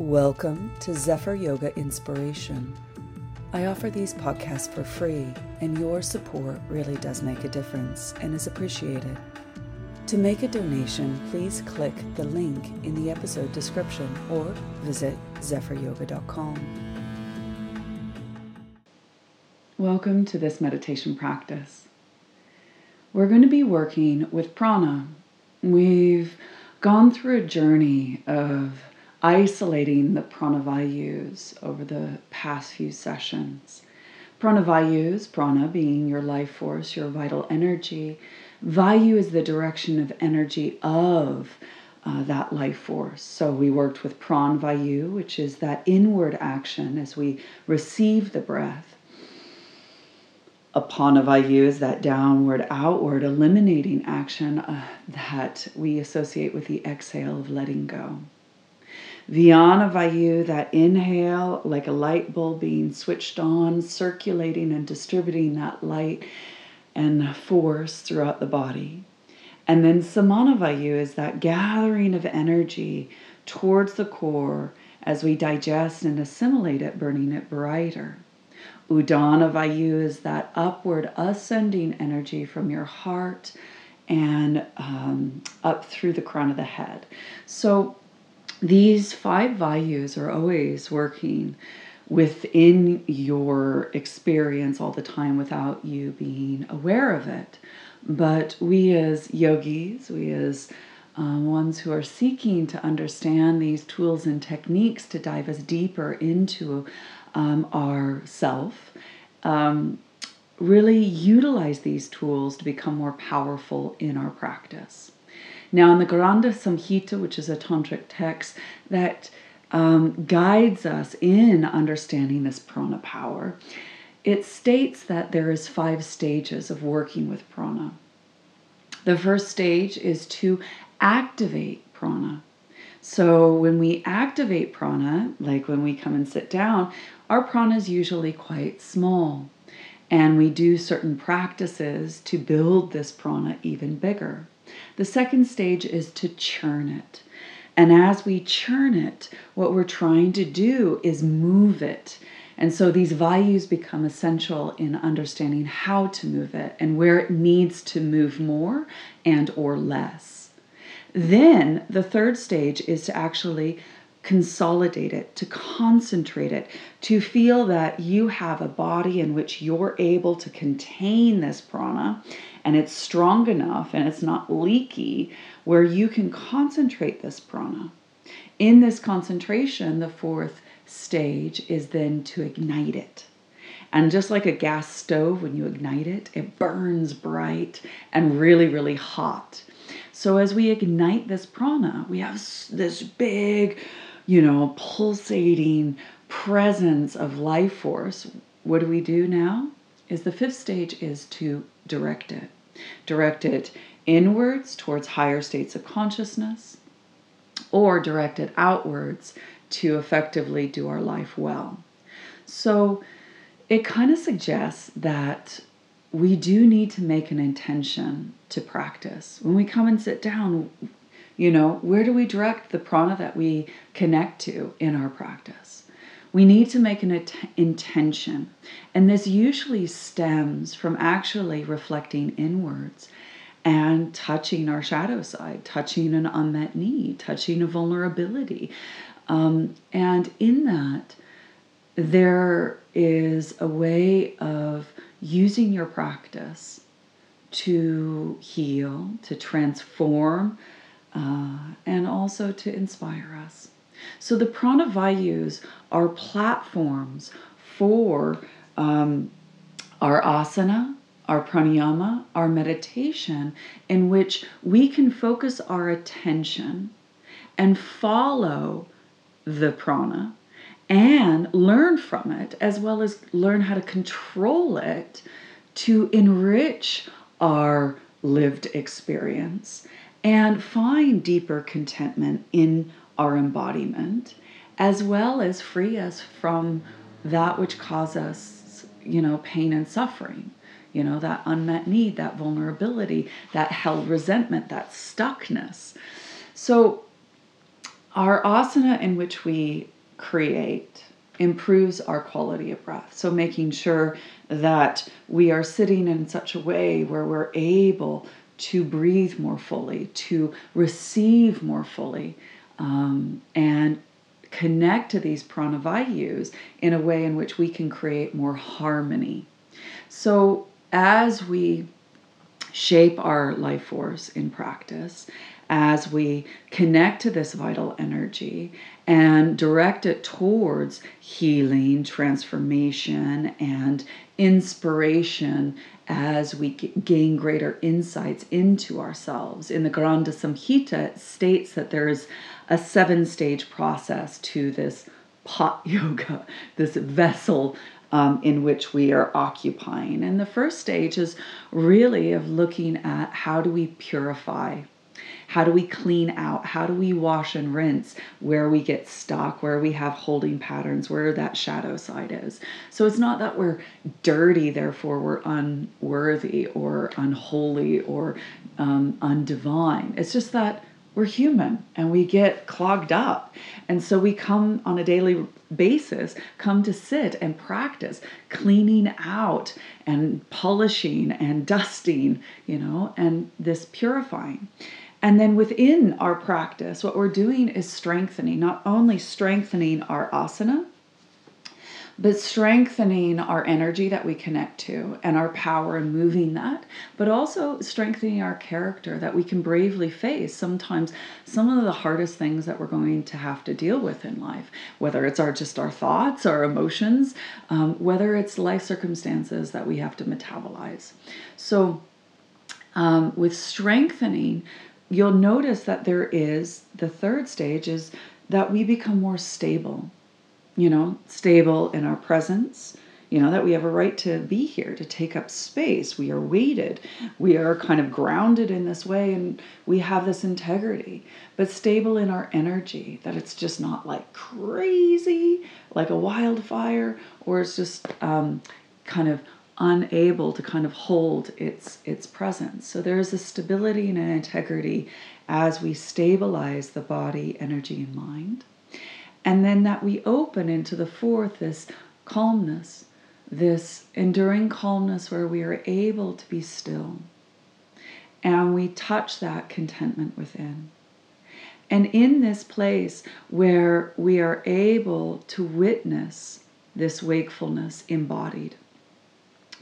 Welcome to Zephyr Yoga Inspiration. I offer these podcasts for free, and your support really does make a difference and is appreciated. To make a donation, please click the link in the episode description or visit zephyryoga.com. Welcome to this meditation practice. We're going to be working with prana. We've gone through a journey of isolating the pranavayus over the past few sessions. Pranavayus, prana being your life force, your vital energy. Vayu is the direction of energy of uh, that life force. So we worked with pran vayu, which is that inward action as we receive the breath. Apanavayu is that downward, outward, eliminating action uh, that we associate with the exhale of letting go. Vyana Vayu, that inhale like a light bulb being switched on, circulating and distributing that light and force throughout the body. And then Samana Vayu is that gathering of energy towards the core as we digest and assimilate it, burning it brighter. Udana Vayu is that upward ascending energy from your heart and um, up through the crown of the head. So these five vayus are always working within your experience all the time without you being aware of it. But we, as yogis, we, as um, ones who are seeking to understand these tools and techniques to dive us deeper into um, our self, um, really utilize these tools to become more powerful in our practice. Now, in the Gheranda Samhita, which is a tantric text that um, guides us in understanding this prana power, it states that there is five stages of working with prana. The first stage is to activate prana. So when we activate prana, like when we come and sit down, our prana is usually quite small. And we do certain practices to build this prana even bigger. The second stage is to churn it. And as we churn it, what we're trying to do is move it. And so these vayus become essential in understanding how to move it and where it needs to move more and or less. Then the third stage is to actually consolidate it, to concentrate it, to feel that you have a body in which you're able to contain this prana and it's strong enough and it's not leaky where you can concentrate this prana. In this concentration, the fourth stage is then to ignite it. And just like a gas stove, when you ignite it, it burns bright and really, really hot. So as we ignite this prana, we have this big, you know, pulsating presence of life force. What do we do now? Is the fifth stage is to direct it. Direct it inwards towards higher states of consciousness or direct it outwards to effectively do our life well. So it kind of suggests that we do need to make an intention to practice. When we come and sit down, you know, where do we direct the prana that we connect to in our practice? We need to make an at- intention. And this usually stems from actually reflecting inwards and touching our shadow side, touching an unmet need, touching a vulnerability. Um, and in that, there is a way of using your practice to heal, to transform, uh, and also to inspire us. So the pranavayus are platforms for um, our asana, our pranayama, our meditation, in which we can focus our attention and follow the prana and learn from it, as well as learn how to control it to enrich our lived experience and find deeper contentment in our embodiment, as well as free us from that which causes us, you know, pain and suffering. You know, that unmet need, that vulnerability, that held resentment, that stuckness. So, our asana in which we create improves our quality of breath. So, making sure that we are sitting in such a way where we're able to breathe more fully, to receive more fully, um, and connect to these pranavayus in a way in which we can create more harmony. So, as we shape our life force in practice, as we connect to this vital energy and direct it towards healing, transformation, and inspiration as we gain greater insights into ourselves. In the Gheranda Samhita, it states that there is a seven stage process to this pot yoga, this vessel um, in which we are occupying. And the first stage is really of looking at how do we purify how do we clean out? How do we wash and rinse where we get stuck, where we have holding patterns, where that shadow side is? So it's not that we're dirty, therefore we're unworthy or unholy or um, undivine. It's just that we're human and we get clogged up. And so we come on a daily basis, come to sit and practice cleaning out and polishing and dusting, you know, and this purifying. And then within our practice, what we're doing is strengthening, not only strengthening our asana, but strengthening our energy that we connect to and our power in moving that, but also strengthening our character that we can bravely face sometimes some of the hardest things that we're going to have to deal with in life, whether it's our just our thoughts, our emotions, um, whether it's life circumstances that we have to metabolize. So, um, with strengthening, you'll notice that there is the third stage is that we become more stable, you know, stable in our presence, you know, that we have a right to be here, to take up space. We are weighted. We are kind of grounded in this way and we have this integrity, but stable in our energy, that it's just not like crazy, like a wildfire, or it's just um, kind of unable to kind of hold its its presence. So there is a stability and an integrity as we stabilize the body, energy, and mind. And then that we open into the fourth, this calmness, this enduring calmness where we are able to be still. And we touch that contentment within. And in this place where we are able to witness this wakefulness embodied,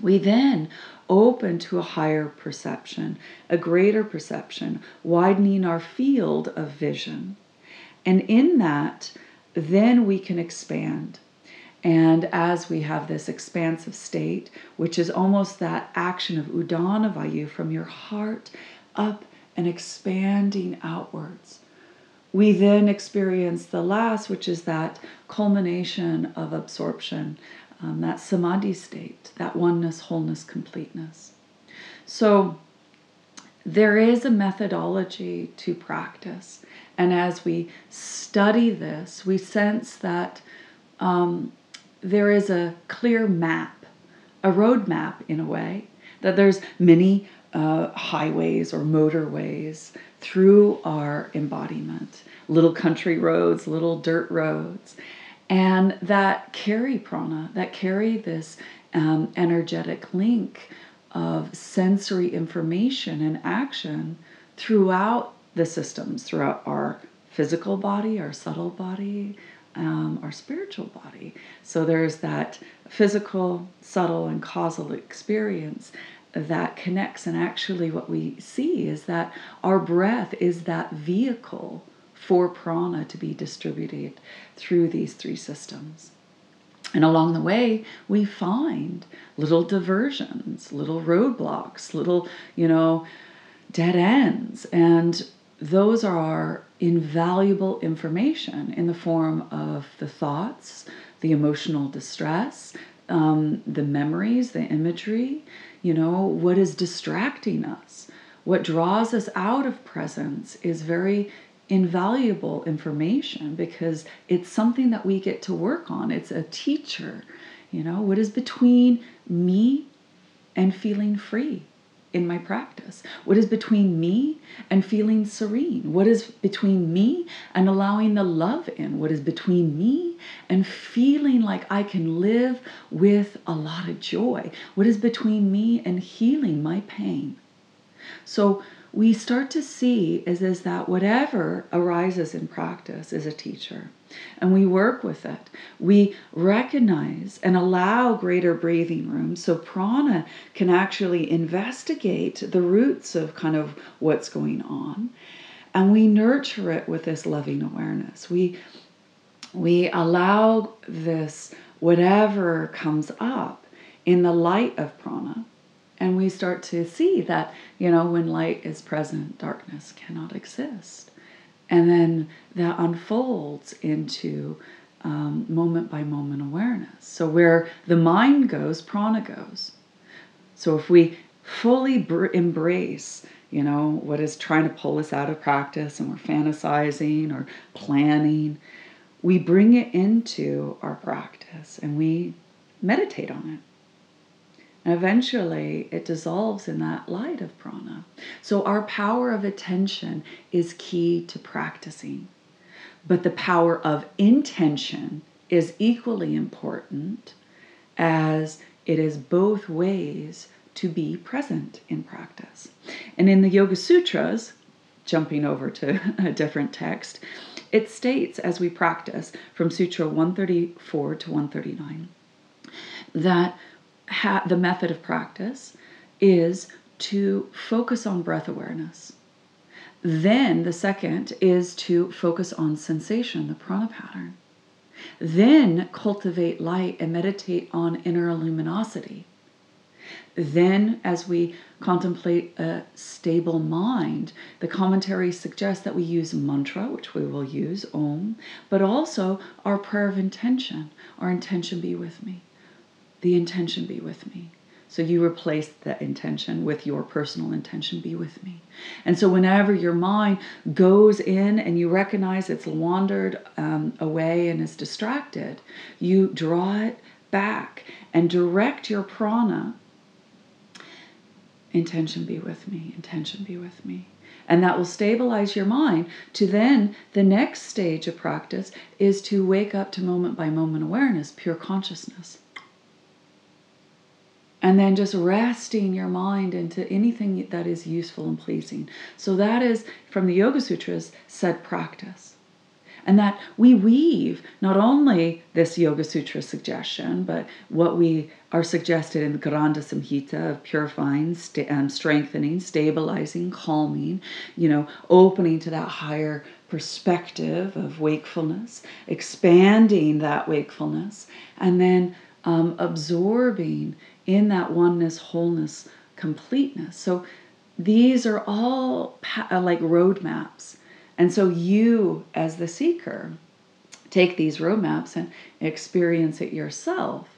we then open to a higher perception, a greater perception, widening our field of vision. And in that, then we can expand. And as we have this expansive state, which is almost that action of Udana Vayu from your heart up and expanding outwards, we then experience the last, which is that culmination of absorption, um, that samadhi state, that oneness, wholeness, completeness. So there is a methodology to practice. And as we study this, we sense that um, there is a clear map, a road map in a way, that there's many uh, highways or motorways through our embodiment, little country roads, little dirt roads and that carry prana, that carry this um, energetic link of sensory information and action throughout the systems, throughout our physical body, our subtle body, um, our spiritual body. So there's that physical, subtle, and causal experience that connects. And actually, what we see is that our breath is that vehicle for prana to be distributed through these three systems. And along the way, we find little diversions, little roadblocks, little, you know, dead ends. And those are invaluable information in the form of the thoughts, the emotional distress, um, the memories, the imagery, you know, what is distracting us. What draws us out of presence is very invaluable information because it's something that we get to work on. It's a teacher. You know, what is between me and feeling free? in my practice? What is between me and feeling serene? What is between me and allowing the love in? What is between me and feeling like I can live with a lot of joy? What is between me and healing my pain? So we start to see is, is that whatever arises in practice is a teacher and we work with it. We recognize and allow greater breathing room so prana can actually investigate the roots of kind of what's going on. And we nurture it with this loving awareness. We we allow this whatever comes up in the light of prana and we start to see that you know when light is present darkness cannot exist and then that unfolds into um, moment by moment awareness. So, where the mind goes, prana goes. So, if we fully br- embrace, you know, what is trying to pull us out of practice and we're fantasizing or planning, we bring it into our practice and we meditate on it. Eventually it dissolves in that light of prana. So our power of attention is key to practicing. But the power of intention is equally important as it is both ways to be present in practice. And in the Yoga Sutras, jumping over to a different text, it states as we practice from Sutra 134 to 139 that ha- the method of practice is to focus on breath awareness. Then the second is to focus on sensation, the prana pattern. Then cultivate light and meditate on inner luminosity. Then, as we contemplate a stable mind, the commentary suggests that we use mantra, which we will use, Om, but also our prayer of intention. Our intention be with me the intention be with me. So you replace that intention with your personal intention be with me. And so whenever your mind goes in and you recognize it's wandered um, away and is distracted, you draw it back and direct your prana. Intention be with me, intention be with me. And that will stabilize your mind to then the next stage of practice is to wake up to moment by moment awareness, pure consciousness and then just resting your mind into anything that is useful and pleasing. So that is from the Yoga Sutras said practice. And that we weave not only this Yoga Sutra suggestion, but what we are suggested in the Gheranda Samhita of purifying, st- um, strengthening, stabilizing, calming, you know, opening to that higher perspective of wakefulness, expanding that wakefulness, and then um, absorbing in that oneness, wholeness, completeness. So these are all pa- uh, like roadmaps. And so you, as the seeker, take these roadmaps and experience it yourself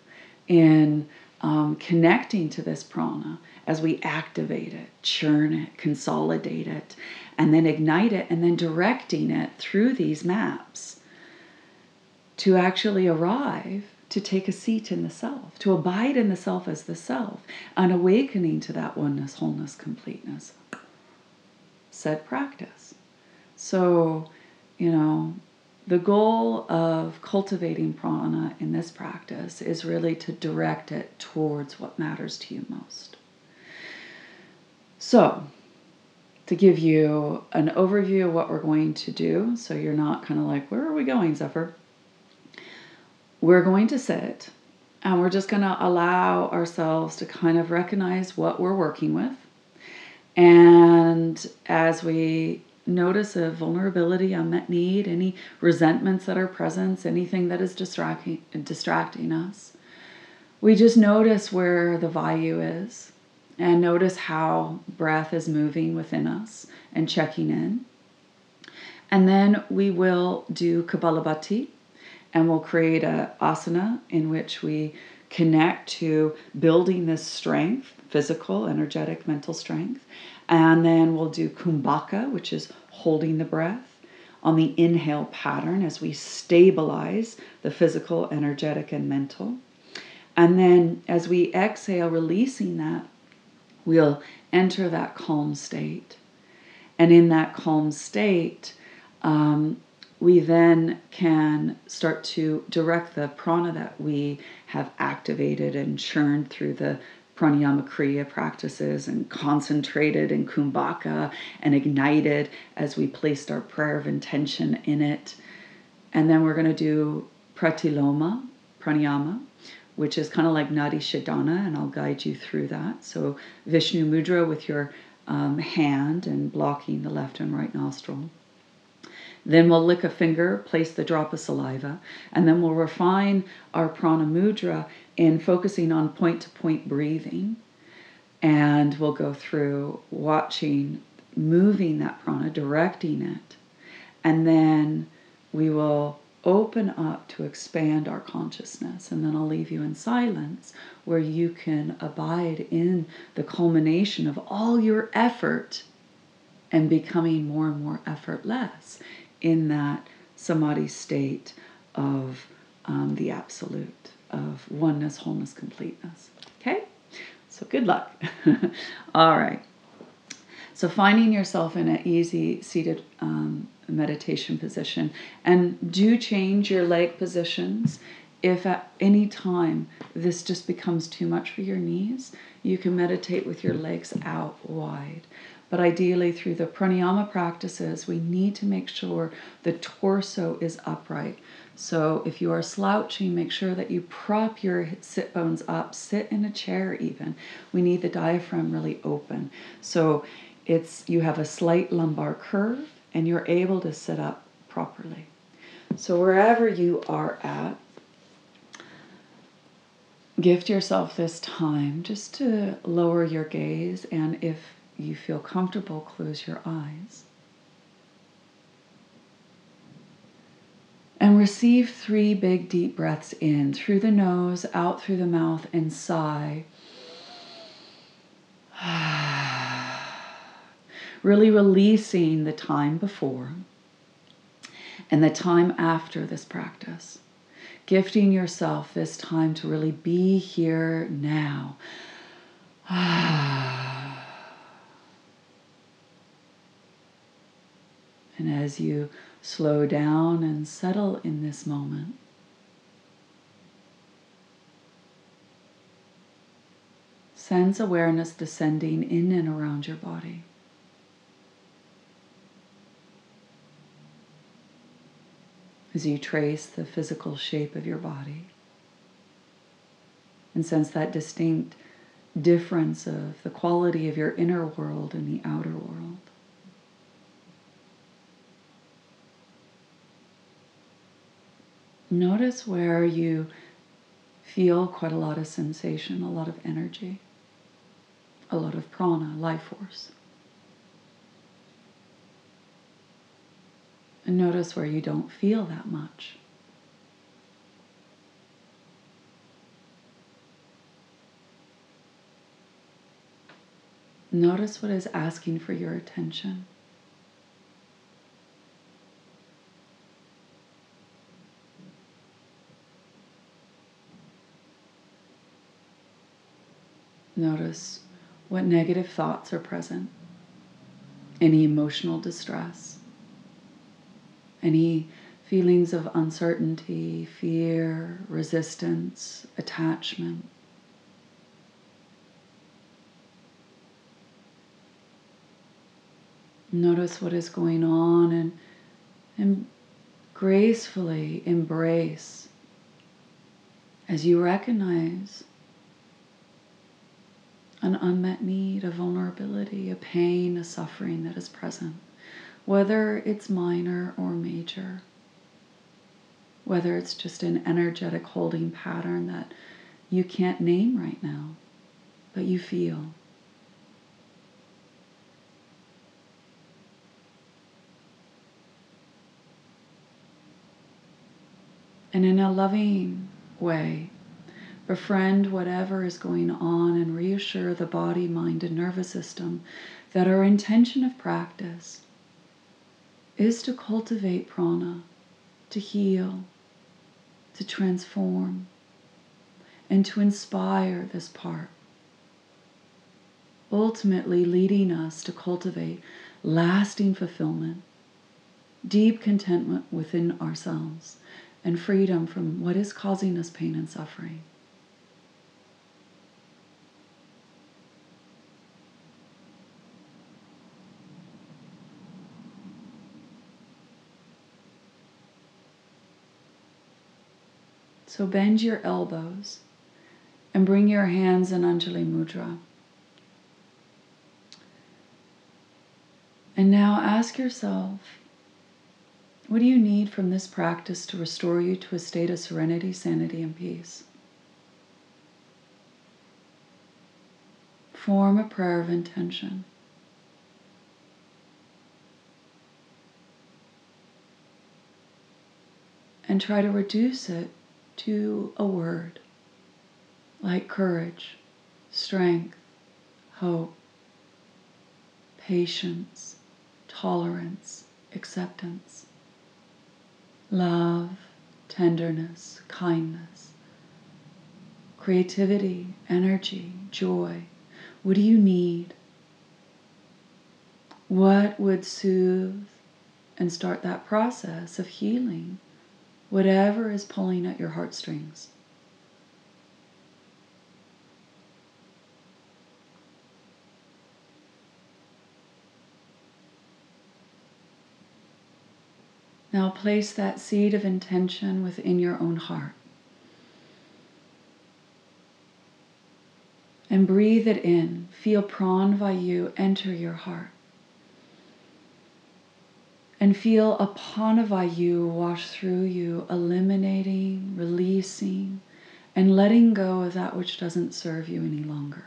in um, connecting to this prana as we activate it, churn it, consolidate it, and then ignite it, and then directing it through these maps to actually arrive to take a seat in the self, to abide in the self as the self, an awakening to that oneness, wholeness, completeness. Said practice. So, you know, the goal of cultivating prana in this practice is really to direct it towards what matters to you most. So, to give you an overview of what we're going to do, so you're not kind of like, where are we going, Zephyr? We're going to sit and we're just going to allow ourselves to kind of recognize what we're working with. And as we notice a vulnerability, unmet need, any resentments that are present, anything that is distracting, distracting us, we just notice where the vayu is and notice how breath is moving within us and checking in. And then we will do Kapalabhati, and we'll create a asana in which we connect to building this strength physical energetic mental strength. And then we'll do kumbhaka which is holding the breath. On the inhale pattern as we stabilize the physical energetic and mental. And then as we exhale releasing that we'll enter that calm state. And in that calm state, um, we then can start to direct the prana that we have activated and churned through the pranayama kriya practices and concentrated in kumbhaka and ignited as we placed our prayer of intention in it. And then we're going to do pratiloma pranayama, which is kind of like Nadi Shodhana, and I'll guide you through that. So Vishnu Mudra with your um, hand and blocking the left and right nostril. Then we'll lick a finger, place the drop of saliva, and then we'll refine our prana mudra in focusing on point to point breathing. And we'll go through watching, moving that prana, directing it. And then we will open up to expand our consciousness. And then I'll leave you in silence where you can abide in the culmination of all your effort and becoming more and more effortless in that samadhi state of um, the absolute, of oneness, wholeness, completeness. Okay? So good luck. All right. So finding yourself in an easy seated um, meditation position, and do change your leg positions. If at any time this just becomes too much for your knees, you can meditate with your legs out wide. But ideally, through the pranayama practices, we need to make sure the torso is upright. So if you are slouching, make sure that you prop your sit bones up, sit in a chair even. We need the diaphragm really open. So it's you have a slight lumbar curve and you're able to sit up properly. So wherever you are at, gift yourself this time just to lower your gaze and if you feel comfortable, close your eyes. And receive three big deep breaths in through the nose, out through the mouth, and sigh. really releasing the time before and the time after this practice. Gifting yourself this time to really be here now. And as you slow down and settle in this moment, sense awareness descending in and around your body. As you trace the physical shape of your body and sense that distinct difference of the quality of your inner world and the outer world. Notice where you feel quite a lot of sensation, a lot of energy, a lot of prana, life force. And notice where you don't feel that much. Notice what is asking for your attention. Notice what negative thoughts are present, any emotional distress, any feelings of uncertainty, fear, resistance, attachment. Notice what is going on and, and gracefully embrace as you recognize an unmet need, a vulnerability, a pain, a suffering that is present, whether it's minor or major, whether it's just an energetic holding pattern that you can't name right now, but you feel. And in a loving way, befriend whatever is going on and reassure the body, mind, and nervous system that our intention of practice is to cultivate prana, to heal, to transform, and to inspire this part. ultimately leading us to cultivate lasting fulfillment, deep contentment within ourselves, and freedom from what is causing us pain and suffering. So bend your elbows and bring your hands in Anjali Mudra. And now ask yourself what do you need from this practice to restore you to a state of serenity, sanity, and peace? Form a prayer of intention. And try to reduce it to a word like courage, strength, hope, patience, tolerance, acceptance, love, tenderness, kindness, creativity, energy, joy. What do you need? What would soothe and start that process of healing whatever is pulling at your heartstrings. Now place that seed of intention within your own heart. And breathe it in. Feel pranavayu enter your heart and feel apanavayu wash through you, eliminating, releasing, and letting go of that which doesn't serve you any longer.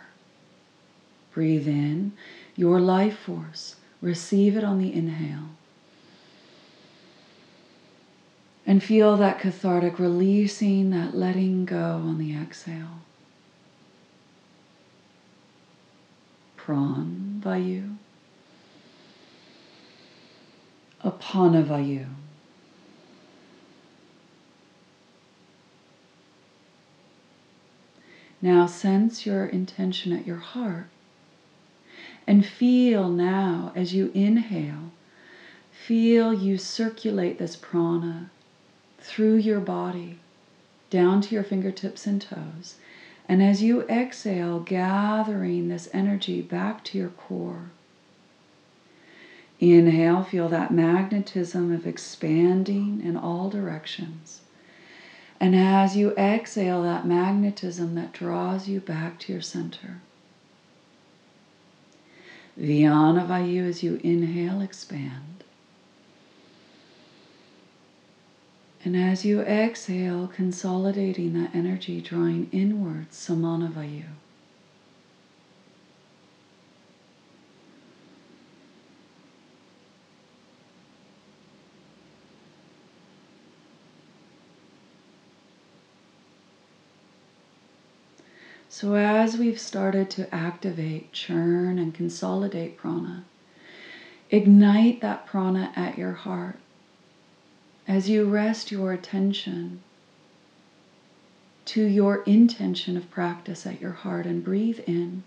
Breathe in your life force, receive it on the inhale. And feel that cathartic releasing, that letting go on the exhale. Pran Vayu. Apanavayu. Now sense your intention at your heart and feel now as you inhale, feel you circulate this prana through your body down to your fingertips and toes. And as you exhale, gathering this energy back to your core. Inhale, feel that magnetism of expanding in all directions. And as you exhale, that magnetism that draws you back to your center. Vyanavayu as you inhale, expand. And as you exhale, consolidating that energy, drawing inwards, Samanavayu. So, as we've started to activate, churn, and consolidate prana, ignite that prana at your heart as you rest your attention to your intention of practice at your heart and breathe in.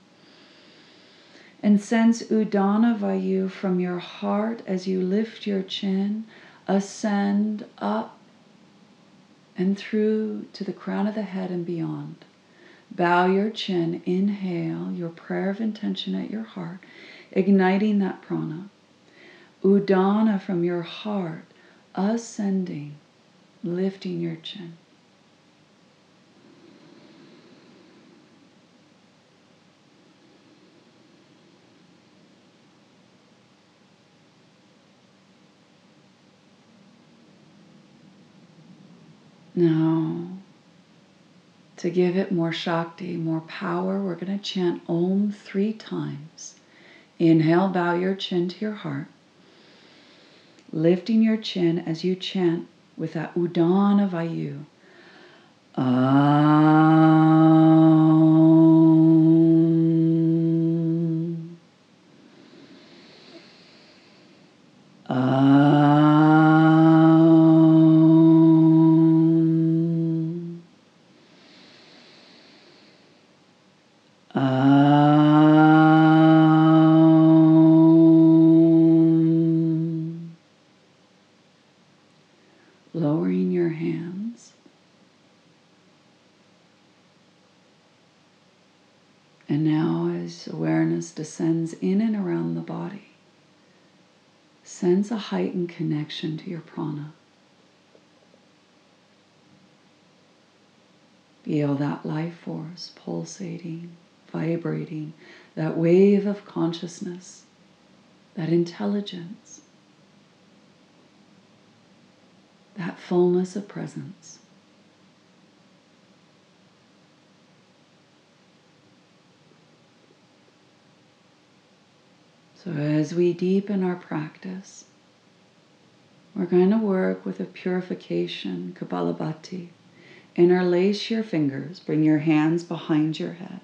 And sense Udana Vayu from your heart as you lift your chin, ascend up and through to the crown of the head and beyond. Bow your chin, inhale your prayer of intention at your heart, igniting that prana. Udana from your heart, ascending, lifting your chin. Now, to give it more Shakti, more power, we're going to chant Om three times. Inhale, bow your chin to your heart. Lifting your chin as you chant with that Udana Vayu. Um, descends in and around the body, sense a heightened connection to your prana. Feel that life force pulsating, vibrating, that wave of consciousness, that intelligence, that fullness of presence. So, as we deepen our practice, we're going to work with a purification Kapalabhati. Interlace your fingers, bring your hands behind your head.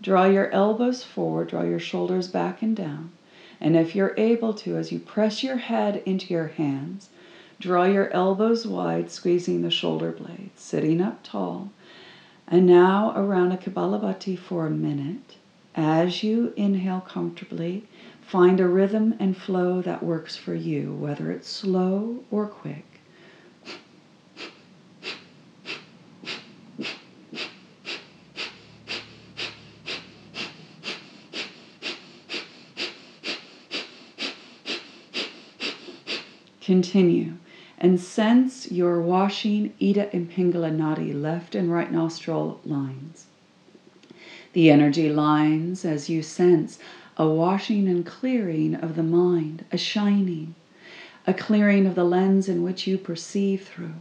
Draw your elbows forward, draw your shoulders back and down. And if you're able to, as you press your head into your hands, draw your elbows wide, squeezing the shoulder blades, sitting up tall. And now around a Kapalabhati for a minute. As you inhale comfortably, find a rhythm and flow that works for you, whether it's slow or quick. Continue and sense your washing Ida and Pingala Nadi left and right nostril lines the energy lines as you sense a washing and clearing of the mind, a shining, a clearing of the lens in which you perceive through.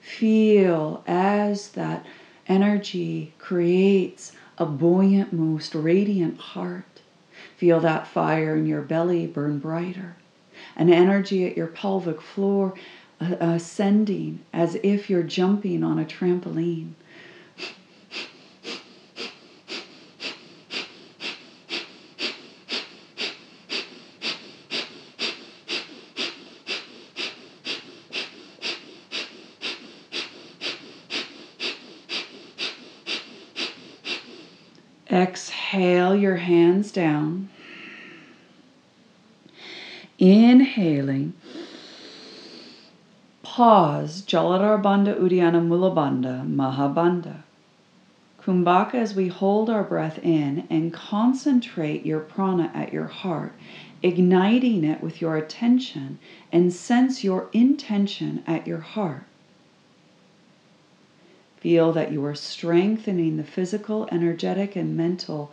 Feel as that energy creates a buoyant, most radiant heart. Feel that fire in your belly burn brighter, an energy at your pelvic floor ascending as if you're jumping on a trampoline Exhale your hands down. Inhaling. Pause. Jaladhar Bandha Uddiyana Mulabandha Mahabandha. Kumbhaka as we hold our breath in and concentrate your prana at your heart, igniting it with your attention and sense your intention at your heart. Feel that you are strengthening the physical, energetic, and mental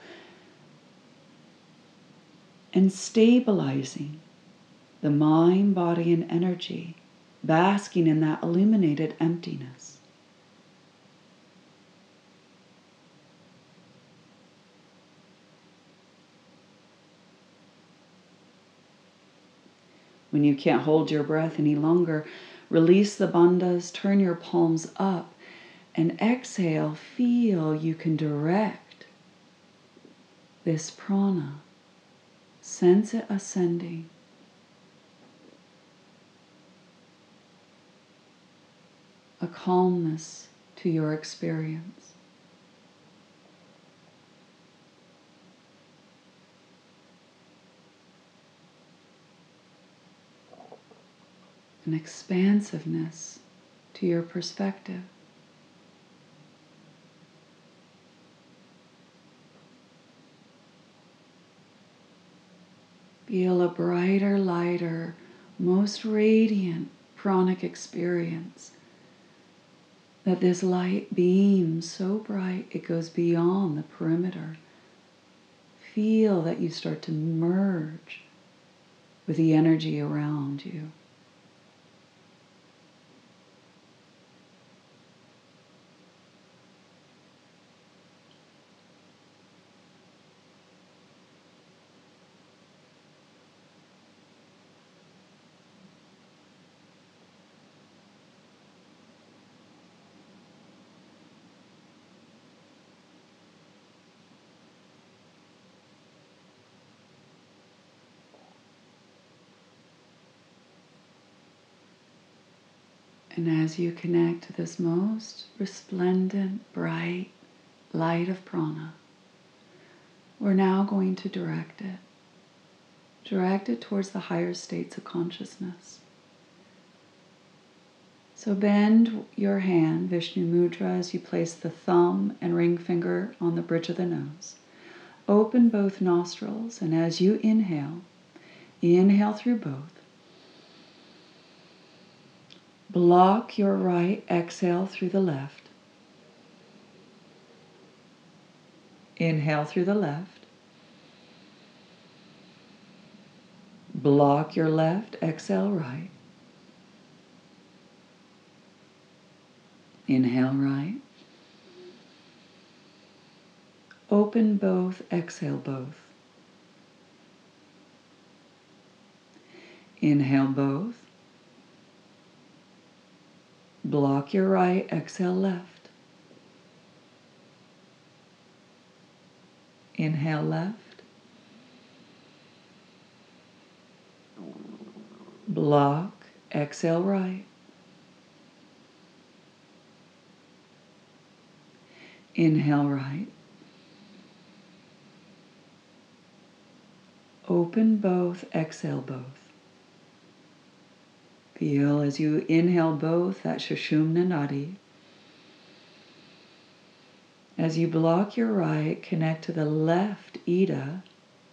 and stabilizing the mind, body, and energy, basking in that illuminated emptiness. When you can't hold your breath any longer, release the bandhas, turn your palms up, and exhale, feel you can direct this prana. Sense it ascending. A calmness to your experience. An expansiveness to your perspective. Feel a brighter, lighter, most radiant pranic experience. That this light beams so bright it goes beyond the perimeter. Feel that you start to merge with the energy around you. And as you connect to this most resplendent, bright light of prana, we're now going to direct it. Direct it towards the higher states of consciousness. So bend your hand, Vishnu Mudra, as you place the thumb and ring finger on the bridge of the nose. Open both nostrils, and as you inhale, inhale through both. Block your right, exhale through the left. Inhale through the left. Block your left, exhale right. Inhale right. Open both, exhale both. Inhale both. Block your right, exhale left. Inhale left. Block, exhale right. Inhale right. Open both, exhale both. Feel as you inhale both that Sushumna Nadi. As you block your right, connect to the left Ida.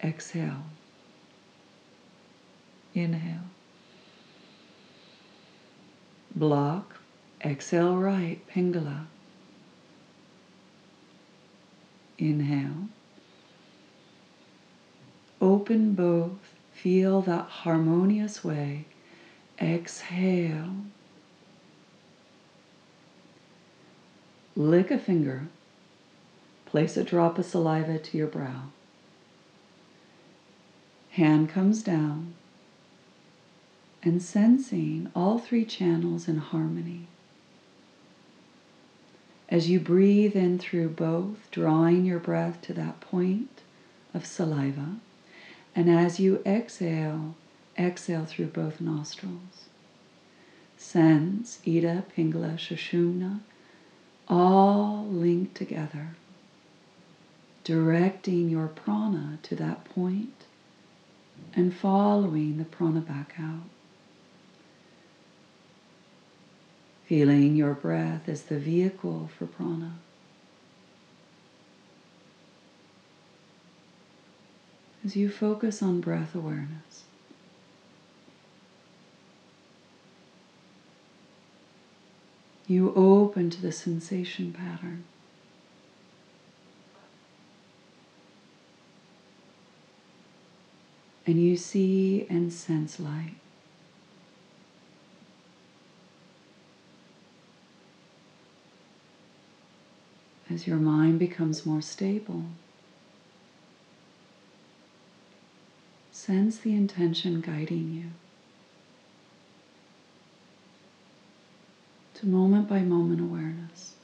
Exhale. Inhale. Block. Exhale right, Pingala. Inhale. Open both. Feel that harmonious way. Exhale. Lick a finger. Place a drop of saliva to your brow. Hand comes down and sensing all three channels in harmony. As you breathe in through both, drawing your breath to that point of saliva, and as you exhale, exhale through both nostrils. Sense Ida, Pingala, Sushumna, all linked together, directing your prana to that point and following the prana back out. feeling your breath as the vehicle for prana. As you focus on breath awareness. You open to the sensation pattern. And you see and sense light. as your mind becomes more stable. Sense the intention guiding you to moment by moment awareness.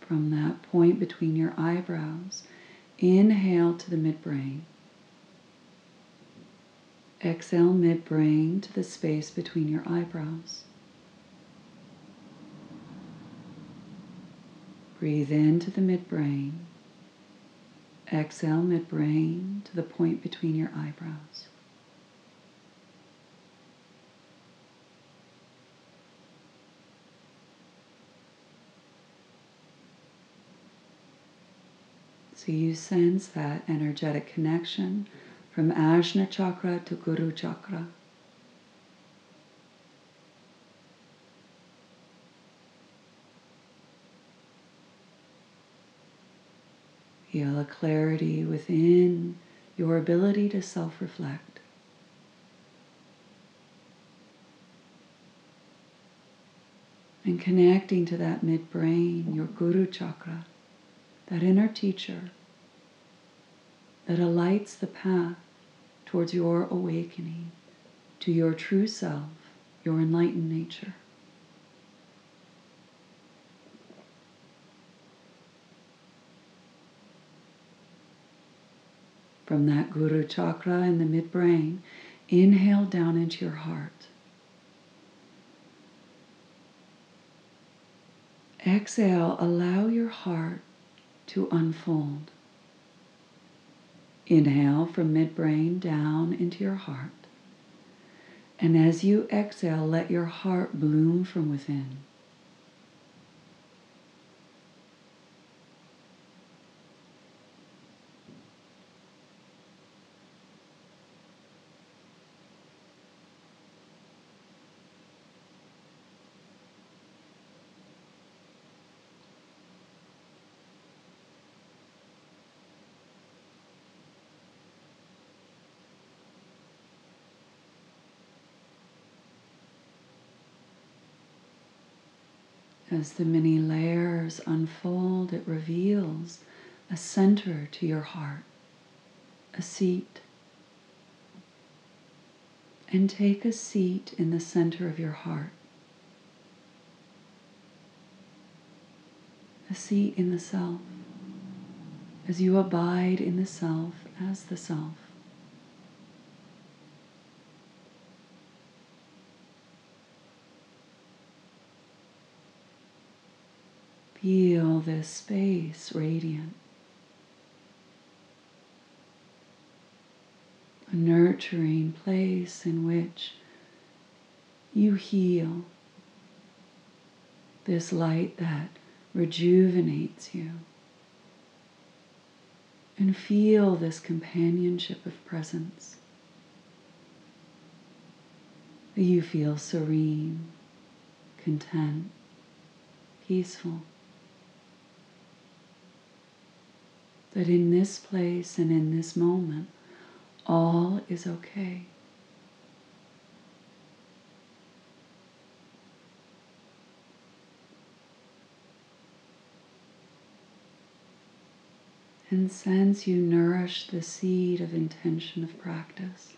From that point between your eyebrows, inhale to the midbrain. Exhale midbrain to the space between your eyebrows. Breathe into the midbrain. Exhale midbrain to the point between your eyebrows. So you sense that energetic connection from Ajna chakra to Guru chakra. Feel a clarity within your ability to self reflect. And connecting to that midbrain, your Guru chakra, that inner teacher that alights the path towards your awakening to your true self, your enlightened nature. From that Guru chakra in the midbrain, inhale down into your heart. Exhale, allow your heart to unfold. Inhale from midbrain down into your heart. And as you exhale, let your heart bloom from within. As the many layers unfold, it reveals a center to your heart, a seat. And take a seat in the center of your heart, a seat in the self, as you abide in the self as the self. Feel this space radiant. A nurturing place in which you heal. This light that rejuvenates you. And feel this companionship of presence. You feel serene, content, peaceful. That in this place and in this moment, all is okay. And sense you nourish the seed of intention of practice.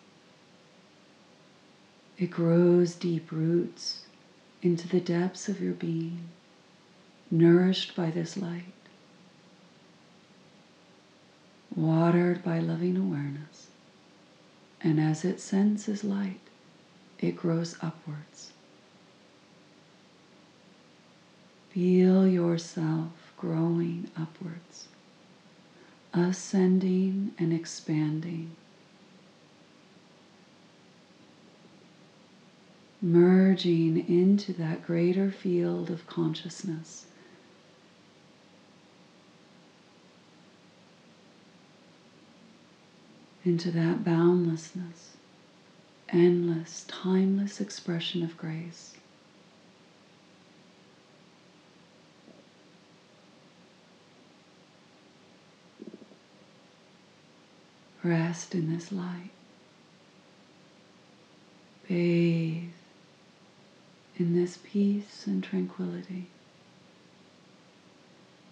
It grows deep roots into the depths of your being, nourished by this light watered by loving awareness. And as it senses light, it grows upwards. Feel yourself growing upwards, ascending and expanding, merging into that greater field of consciousness into that boundlessness, endless, timeless expression of grace. Rest in this light. Bathe in this peace and tranquility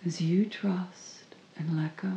as you trust and let go.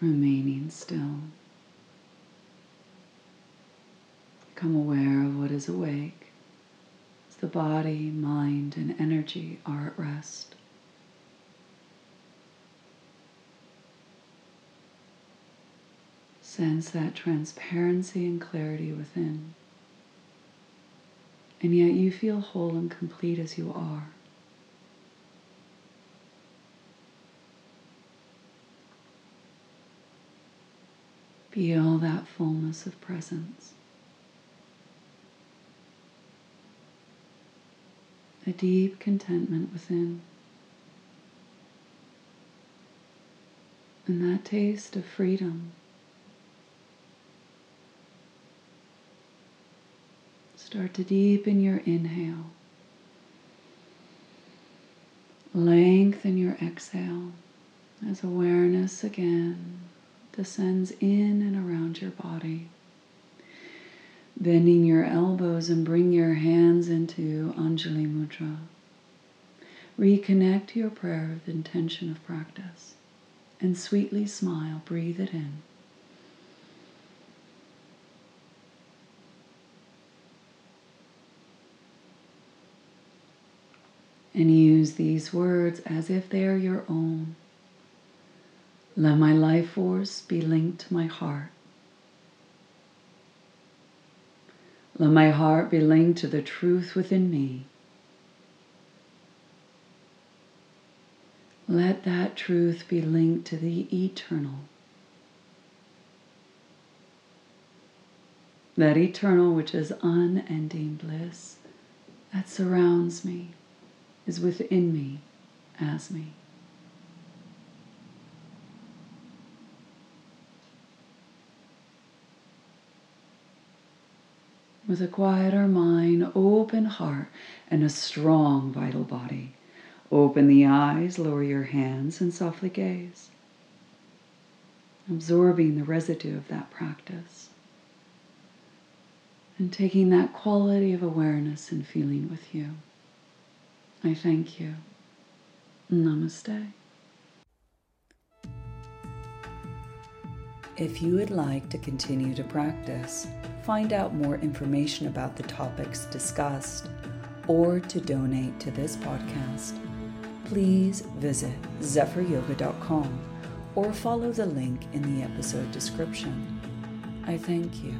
Remaining still. Become aware of what is awake as the body, mind, and energy are at rest. Sense that transparency and clarity within. And yet you feel whole and complete as you are. Feel that fullness of presence. A deep contentment within. And that taste of freedom. Start to deepen your inhale. Lengthen your exhale as awareness again descends in and around your body. Bending your elbows and bring your hands into Anjali Mudra. Reconnect your prayer with intention of practice and sweetly smile. Breathe it in. And use these words as if they are your own. Let my life force be linked to my heart. Let my heart be linked to the truth within me. Let that truth be linked to the eternal. That eternal which is unending bliss that surrounds me, is within me, as me. With a quieter mind, open heart, and a strong vital body. Open the eyes, lower your hands, and softly gaze, absorbing the residue of that practice. And taking that quality of awareness and feeling with you. I thank you. Namaste. If you would like to continue to practice, find out more information about the topics discussed, or to donate to this podcast, please visit zephyryoga.com or follow the link in the episode description. I thank you.